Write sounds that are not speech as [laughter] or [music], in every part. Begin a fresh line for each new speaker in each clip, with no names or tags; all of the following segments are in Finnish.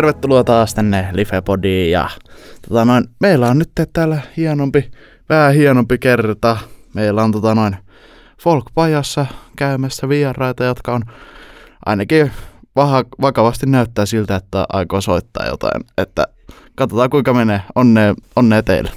Tervetuloa taas tänne Lifepodiin. Ja, tota noin, meillä on nyt täällä hienompi, vähän hienompi kerta. Meillä on tota noin Folkpajassa käymässä vieraita, jotka on ainakin vaha, vakavasti näyttää siltä, että aikoo soittaa jotain. Että katsotaan kuinka menee. Onnea, onnea teille.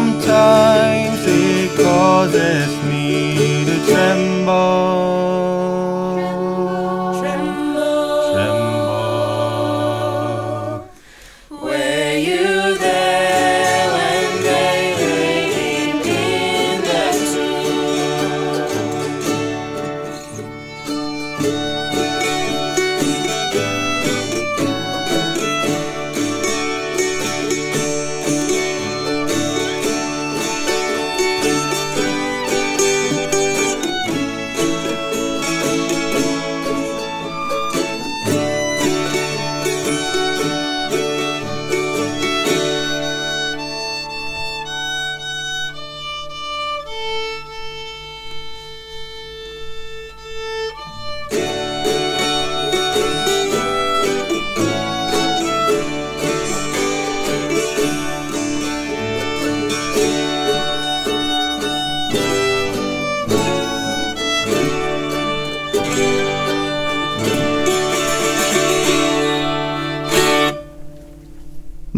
Sometimes it causes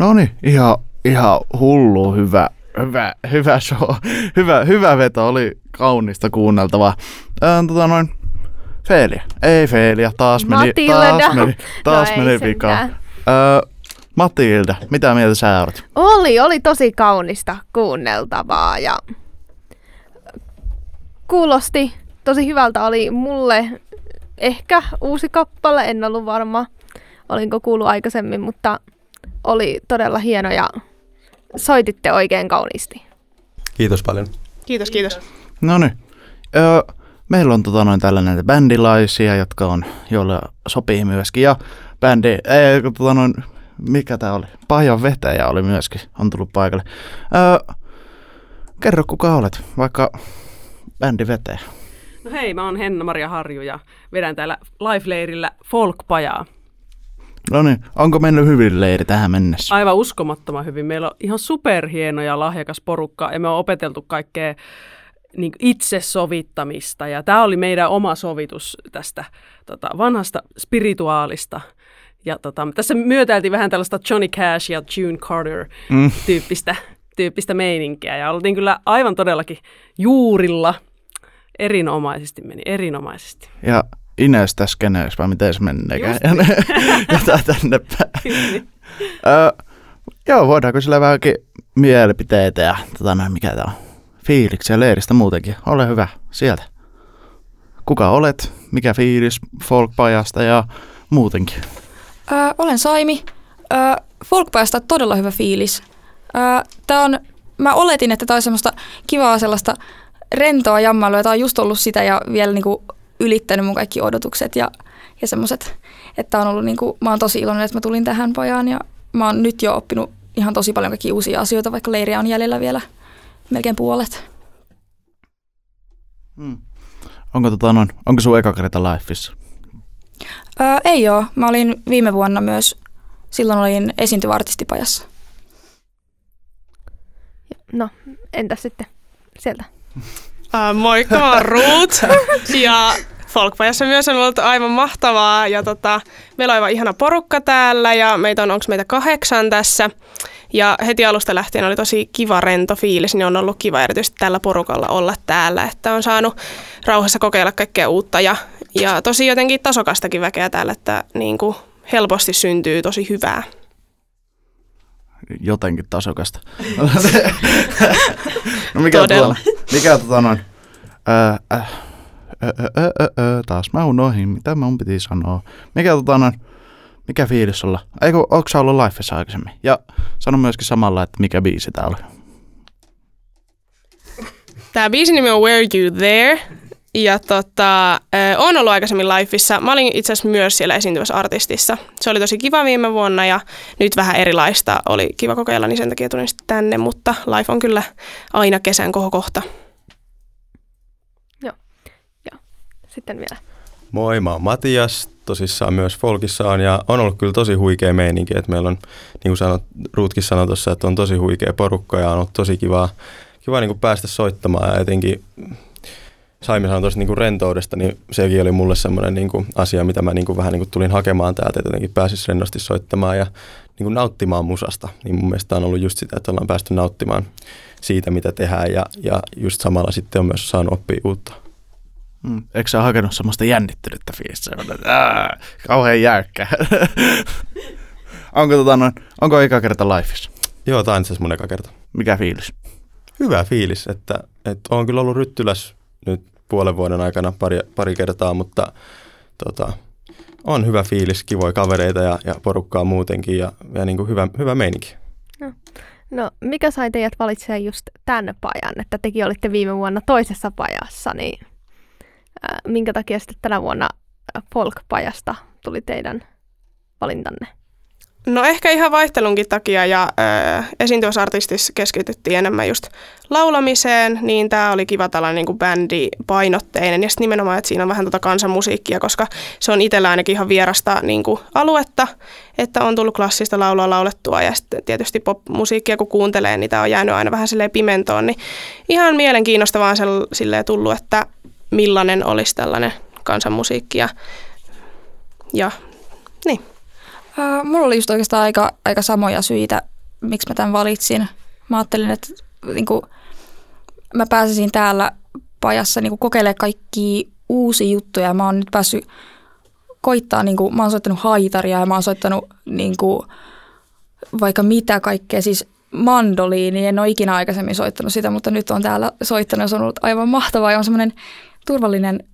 No niin, ihan, ihan hullu hyvä, hyvä, hyvä show. [laughs] Hyvä, hyvä veto, oli kaunista kuunneltavaa. Ää, tota noin, Feelia. Ei Feelia, taas meni,
Matilda.
taas meni, taas
No
meni vikaan. Öö, Matilda, mitä mieltä sä olet?
Oli, oli tosi kaunista kuunneltavaa ja kuulosti tosi hyvältä. Oli mulle ehkä uusi kappale, en ollut varma, olinko kuullut aikaisemmin, mutta oli todella hieno ja soititte oikein kauniisti.
Kiitos paljon.
Kiitos, kiitos.
No niin. Öö, meillä on tota noin tällä näitä bändilaisia, jotka on, joille sopii myöskin. Ja bändi, ei, tota noin, mikä tää oli? Pajan vetäjä oli myöskin, on tullut paikalle. Öö, kerro kuka olet, vaikka bändi vetäjä.
No hei, mä oon Henna-Maria Harju ja vedän täällä Life-leirillä Folkpajaa.
No niin, onko mennyt hyvin leiri tähän mennessä?
Aivan uskomattoman hyvin. Meillä on ihan superhieno ja lahjakas porukka ja me on opeteltu kaikkea niin itse sovittamista. Ja tämä oli meidän oma sovitus tästä tota, vanhasta spirituaalista. Ja tota, tässä myötäiltiin vähän tällaista Johnny Cash ja June Carter
Mm.
tyyppistä meininkiä. Ja oltiin kyllä aivan todellakin juurilla. Erinomaisesti meni, erinomaisesti.
Ja Ines tässä keneeksi, vai miten se meneekään? Jotain [laughs] tänne päin. [laughs] Öö, joo, voidaanko sillä vähänkin mielipiteitä ja tota noin, mikä tää on? Fiiliksiä leiristä muutenkin. Ole hyvä, sieltä. kuka olet, mikä fiilis folkpajasta ja muutenkin.
Öö, olen Saimi. Öö, Folkpajasta todella hyvä fiilis. Öö, tää on, mä oletin, että tämä on semmoista kivaa sellaista rentoa jammailua. Tämä on just ollut sitä ja vielä niinku ylittänyt mun kaikki odotukset ja, ja semmoiset, että on ollut niinku, mä oon tosi iloinen, että mä tulin tähän pajaan ja mä oon nyt jo oppinut ihan tosi paljon kaikkia uusia asioita, vaikka leiriä on jäljellä vielä melkein puolet.
Hmm. Onko, tota noin, onko sun eka kerta Lifeissa?
Öö, ei oo. Mä olin viime vuonna myös, silloin olin esiintyvä artistipajassa.
No, entäs sitten sieltä? [laughs]
Uh, moikka, mä oon Ruut. ja Folkpajassa myös on ollut aivan mahtavaa. Ja tota, meillä on aivan ihana porukka täällä ja meitä on, onko meitä kahdeksan tässä. Ja heti alusta lähtien oli tosi kiva rento fiilis, niin on ollut kiva erityisesti tällä porukalla olla täällä, että on saanut rauhassa kokeilla kaikkea uutta ja, ja tosi jotenkin tasokastakin väkeä täällä, että niin kuin helposti syntyy tosi hyvää.
Jotenkin tasokasta. [laughs] no mikä
Todella.
tota, mikä tota noin? Taas mä unohin, mitä mun piti sanoa. Mikä tota noin? Mikä fiilis olla? Eikö, onko sä ollut Lifeissa aikaisemmin? Ja sano myöskin samalla, että mikä biisi tää oli.
Tämä biisin nimi on Were You There? Ja tota, äh, on ollut aikaisemmin Lifeissa. Mä olin itse asiassa myös siellä esiintyvässä artistissa. Se oli tosi kiva viime vuonna ja nyt vähän erilaista. Oli kiva kokeilla, niin sen takia tulin sitten tänne. Mutta Life on kyllä aina kesän kohokohta.
Sitten vielä.
Moi, mä oon Matias, tosissaan myös Folkissa on ja on ollut kyllä tosi huikea meininki, että meillä on, niin kuin sanot, Ruutkin sanoi tuossa, että on tosi huikea porukka ja on ollut tosi kiva, kiva niin kuin päästä soittamaan ja etenkin Saimi sanoi tuosta niin rentoudesta, niin sekin oli mulle semmoinen niin asia, mitä mä niin kuin vähän niin kuin tulin hakemaan täältä, että jotenkin pääsis rennosti soittamaan ja niin kuin nauttimaan musasta. Niin mun mielestä on ollut just sitä, että ollaan päästy nauttimaan siitä, mitä tehdään ja, ja just samalla sitten on myös saanut oppia uutta.
Mm. Eikö sä hakenut semmoista jännittynyttä fiilistä? Kauhean jäykkä. [laughs] onko, tota noin, onko eka kerta Lifeissa?
Joo, tämä on itse mun eka kerta.
Mikä fiilis?
hyvä fiilis, että, että on kyllä ollut ryttyläs nyt puolen vuoden aikana pari, pari kertaa, mutta tota, on hyvä fiilis, kivoja kavereita ja, ja porukkaa muutenkin ja, ja niin kuin hyvä, hyvä meininki.
No, mikä sai teidät valitsemaan just tämän pajan, että tekin olitte viime vuonna toisessa pajassa, niin ää, minkä takia sitten tänä vuonna ää, Folk-pajasta tuli teidän valintanne?
No ehkä ihan vaihtelunkin takia ja äh, esiintyvässä keskityttiin enemmän just laulamiseen, niin tämä oli kiva tällainen niin kuin bändipainotteinen ja sitten nimenomaan, että siinä on vähän tuota kansanmusiikkia, koska se on itsellä ainakin ihan vierasta niin kuin aluetta, että on tullut klassista laulua laulettua ja sitten tietysti popmusiikkia kun kuuntelee, niin tämä on jäänyt aina vähän silleen pimentoon, niin ihan mielenkiinnosta vaan sel- silleen tullut, että millainen olisi tällainen kansanmusiikki ja, ja niin.
Mulla oli just oikeastaan aika, aika samoja syitä, miksi mä tämän valitsin. Mä ajattelin, että niin kuin, mä pääsisin täällä pajassa niin kokeilemaan kaikki uusia juttuja. Mä oon nyt päässyt koittaa, niin kuin, mä oon soittanut haitaria ja mä oon soittanut niin kuin, vaikka mitä kaikkea, siis mandoliini, en ole ikinä aikaisemmin soittanut sitä, mutta nyt on täällä soittanut ja se on ollut aivan mahtavaa ja on semmoinen turvallinen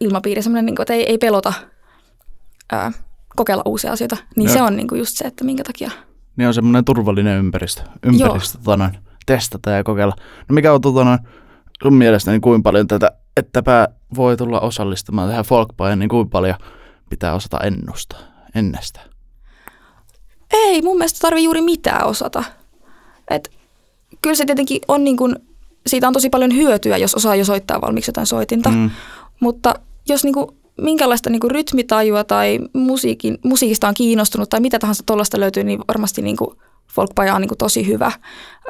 ilmapiiri, semmoinen, niin kuin, että ei, ei pelota ää, kokeilla uusia asioita. Niin
Joo.
se on niin kuin just se, että minkä takia.
Niin on semmoinen turvallinen ympäristö. Ympäristö tota noin, testata ja kokeilla. No mikä on tota noin, sun mielestäni kuinka paljon tätä, että pää voi tulla osallistumaan tähän folkpaan, niin kuinka paljon pitää osata ennustaa ennestään?
Ei, mun mielestä tarvii juuri mitään osata. Et, kyllä se tietenkin on niin kuin, siitä on tosi paljon hyötyä, jos osaa jo soittaa valmiiksi jotain soitinta.
Mm.
Mutta jos niin kuin, minkälaista niin kuin rytmitajua tai musiikin, musiikista on kiinnostunut tai mitä tahansa tuollaista löytyy, niin varmasti niin kuin folkpaja on niin kuin tosi hyvä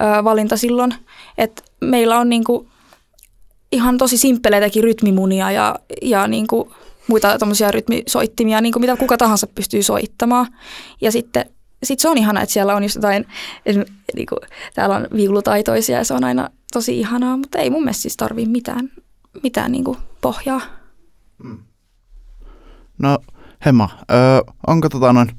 ö, valinta silloin. Et meillä on niin kuin ihan tosi simppeleitäkin rytmimunia ja, ja niin kuin muita tommosia rytmisoittimia, niin kuin mitä kuka tahansa pystyy soittamaan. Ja sitten sit se on ihana, että siellä on just jotain, niin kuin, täällä on viulutaitoisia ja se on aina tosi ihanaa, mutta ei mun mielestä siis tarvii mitään, mitään niin kuin pohjaa.
No, Hema, öö, onko tota noin,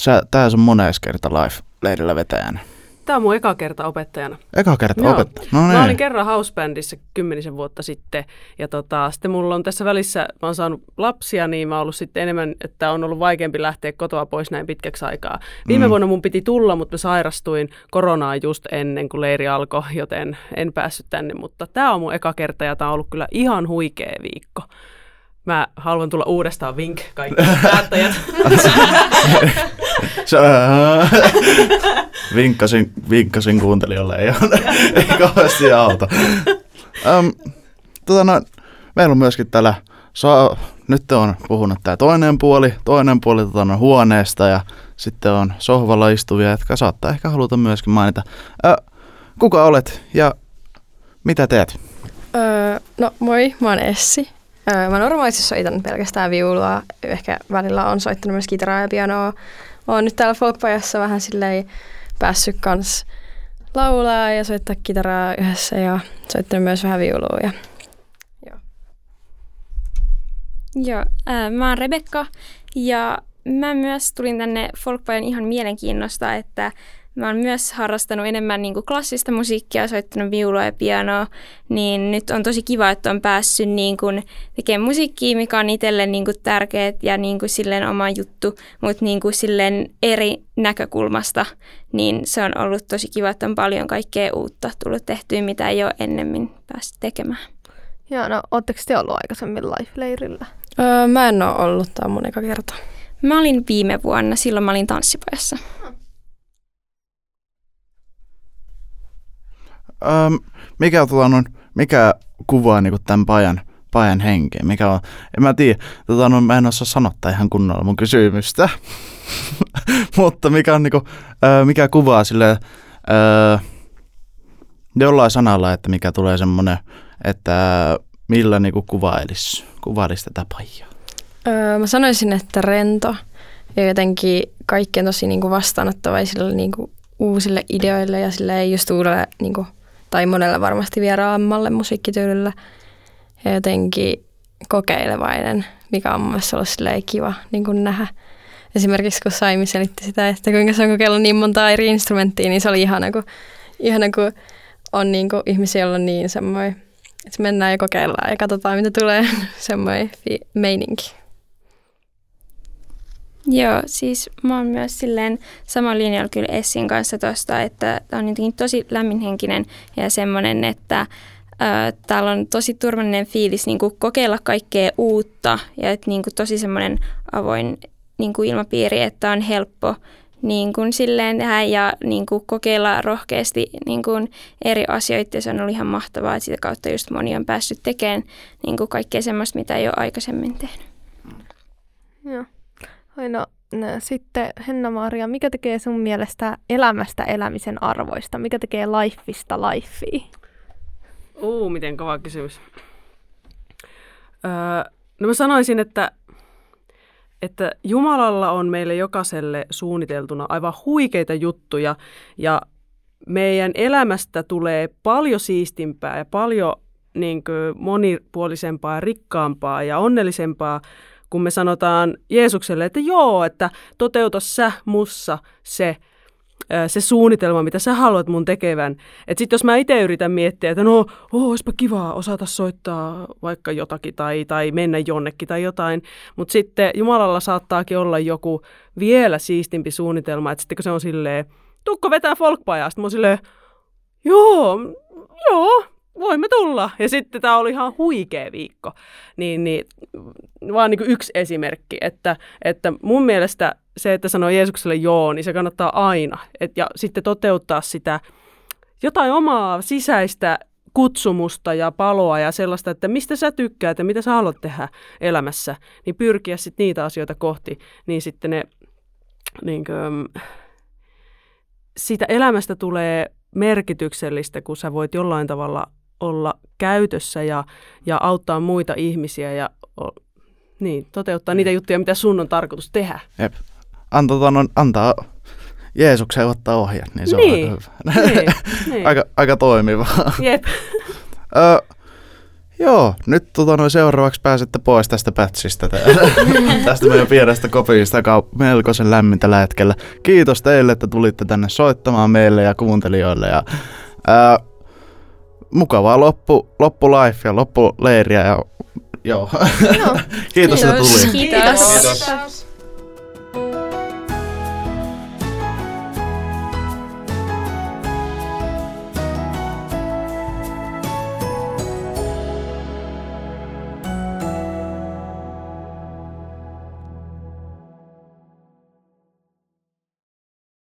sä, tää on mones kerta live leirillä vetäjänä.
Tämä on mun eka kerta opettajana.
Eka kerta
Joo.
opettaa. No
Mä olin
niin.
kerran housebändissä kymmenisen vuotta sitten ja tota, sitten mulla on tässä välissä, mä oon saanut lapsia, niin mä oon ollut sitten enemmän, että on ollut vaikeampi lähteä kotoa pois näin pitkäksi aikaa. Viime
Mm.
vuonna mun piti tulla, mutta mä sairastuin koronaan just ennen kuin leiri alkoi, joten en päässyt tänne, mutta tämä on mun eka kerta ja tämä on ollut kyllä ihan huikea viikko. Mä haluan tulla uudestaan, vink, kaikki [laughs] päättäjät. [laughs] [laughs]
Se, vinkkasin, vinkkasin kuuntelijoille, ei, ole, ei kauheasti auta. Um, tota no, meillä on myöskin täällä, so, nyt on puhunut tämä toinen puoli, toinen puoli tota no, huoneesta ja sitten on sohvalla istuvia, jotka saattaa ehkä haluta myöskin mainita. Ö, kuka olet ja mitä teet?
Öö, no moi, mä oon Essi. Öö, mä normaalisti soitan pelkästään viulua. Ehkä välillä on soittanut myös kitaraa ja pianoa. Oon nyt täällä folkpajassa vähän silleen päässyt kans laulaa ja soittaa kitaraa yhdessä ja soittanut myös vähän viulua. Ja
Joo, ää, mä oon Rebekka ja mä myös tulin tänne folkpajan ihan mielenkiinnosta, että mä oon myös harrastanut enemmän niin kuin klassista musiikkia, soittanut viulua ja pianoa, niin nyt on tosi kiva, että on päässyt niin kuin tekemään musiikkia, mikä on itselle niin kuin tärkeä ja niin kuin silleen oma juttu, mutta niin kuin silleen eri näkökulmasta, niin se on ollut tosi kiva, että on paljon kaikkea uutta tullut tehtyä, mitä ei ole ennemmin päässyt tekemään.
Joo, no ootteko te ollut aikaisemmin life-leirillä?
öö, mä en oo ollut, tää on mun eka kerta.
Mä olin viime vuonna, silloin mä olin tanssipajassa.
Öm, mikä, tota, no, mikä kuvaa niinku tämän pajan, pajan henkeä? Mikä on, en mä tiedä, tota, no, mä en osaa sanottaa ihan kunnolla mun kysymystä. [laughs] Mutta mikä on niinku, ö, mikä kuvaa sille ö, jollain sanalla, että mikä tulee semmonen, että millä niinku kuvailis, kuvailis tätä pajaa?
Öö, mä sanoisin, että rento ja jotenkin kaikki on tosi niinku vastaanottavaisille niinku uusille ideoille ja silleen just uudelle niinku, tai monelle varmasti vieraammalle musiikkityylille ja jotenkin kokeilevainen, mikä on mun mielestä ollut kiva niin kuin nähdä. Esimerkiksi kun Saimi selitti sitä, että kuinka se on kokeillut niin monta eri instrumenttia, niin se oli ihana, kun, ihana, kun on niin kuin ihmisiä, joilla on niin semmoinen, että mennään ja kokeillaan ja katsotaan, mitä tulee, [laughs] semmoinen fi- meininki.
Joo, siis mä oon myös silleen samalla linjalla kyllä Essin kanssa tosta, että on jotenkin tosi lämminhenkinen ja semmoinen, että ö, täällä on tosi turvallinen fiilis niin kuin kokeilla kaikkea uutta ja että niin kuin tosi semmoinen avoin niin kuin ilmapiiri, että on helppo niin kuin silleen tehdä ja niin kuin kokeilla rohkeasti niin kuin eri asioita se on ollut ihan mahtavaa, että sitä kautta just moni on päässyt tekemään niin kuin kaikkea semmoista, mitä ei ole aikaisemmin tehnyt.
Joo. No, sitten Henna-Maria, mikä tekee sun mielestä elämästä elämisen arvoista? Mikä tekee lifeista lifea?
Uu, miten kova kysymys. Öö, no mä sanoisin, että, että Jumalalla on meille jokaiselle suunniteltuna aivan huikeita juttuja ja meidän elämästä tulee paljon siistimpää ja paljon niin kuin, monipuolisempaa rikkaampaa ja onnellisempaa, kun me sanotaan Jeesukselle, että joo, että toteuta sä mussa se, se suunnitelma, mitä sä haluat mun tekevän. Että sitten jos mä itse yritän miettiä, että no, oh, olisipa kivaa osata soittaa vaikka jotakin tai, tai mennä jonnekin tai jotain, mutta sitten Jumalalla saattaakin olla joku vielä siistimpi suunnitelma, että sitten kun se on silleen, tukko vetää folkpajaa, sitten mä oon silleen, joo, joo, voimme tulla. Ja sitten tämä oli ihan huikea viikko. Niin, niin vaan niin kuin yksi esimerkki, että, että mun mielestä se, että sanoo Jeesukselle joo, niin se kannattaa aina. Et, ja sitten toteuttaa sitä jotain omaa sisäistä kutsumusta ja paloa ja sellaista, että mistä sä tykkäät ja mitä sä haluat tehdä elämässä, niin pyrkiä sitten niitä asioita kohti, niin sitten ne niin kuin, siitä elämästä tulee merkityksellistä, kun sä voit jollain tavalla olla käytössä ja, ja auttaa muita ihmisiä ja niin, toteuttaa niitä niin. juttuja, mitä sun on tarkoitus tehdä.
Jep. Tota antaa, antaa Jeesuksen ottaa ohjat, niin se
niin.
on aika hyvä.
Niin, niin. [laughs]
aika, aika toimiva.
Jep. [laughs]
Ö, joo, nyt tota, noin seuraavaksi pääsette pois tästä pätsistä [laughs] tästä meidän pienestä kopiista, joka on melkoisen lämmin tällä hetkellä. Kiitos teille, että tulitte tänne soittamaan meille ja kuuntelijoille. Ja, ö, mukavaa loppu, loppu life ja loppu leiriä ja joo.
No. [laughs]
Kiitos, Kiitos, että
tuli.
Kiitos.
Kiitos.
Kiitos.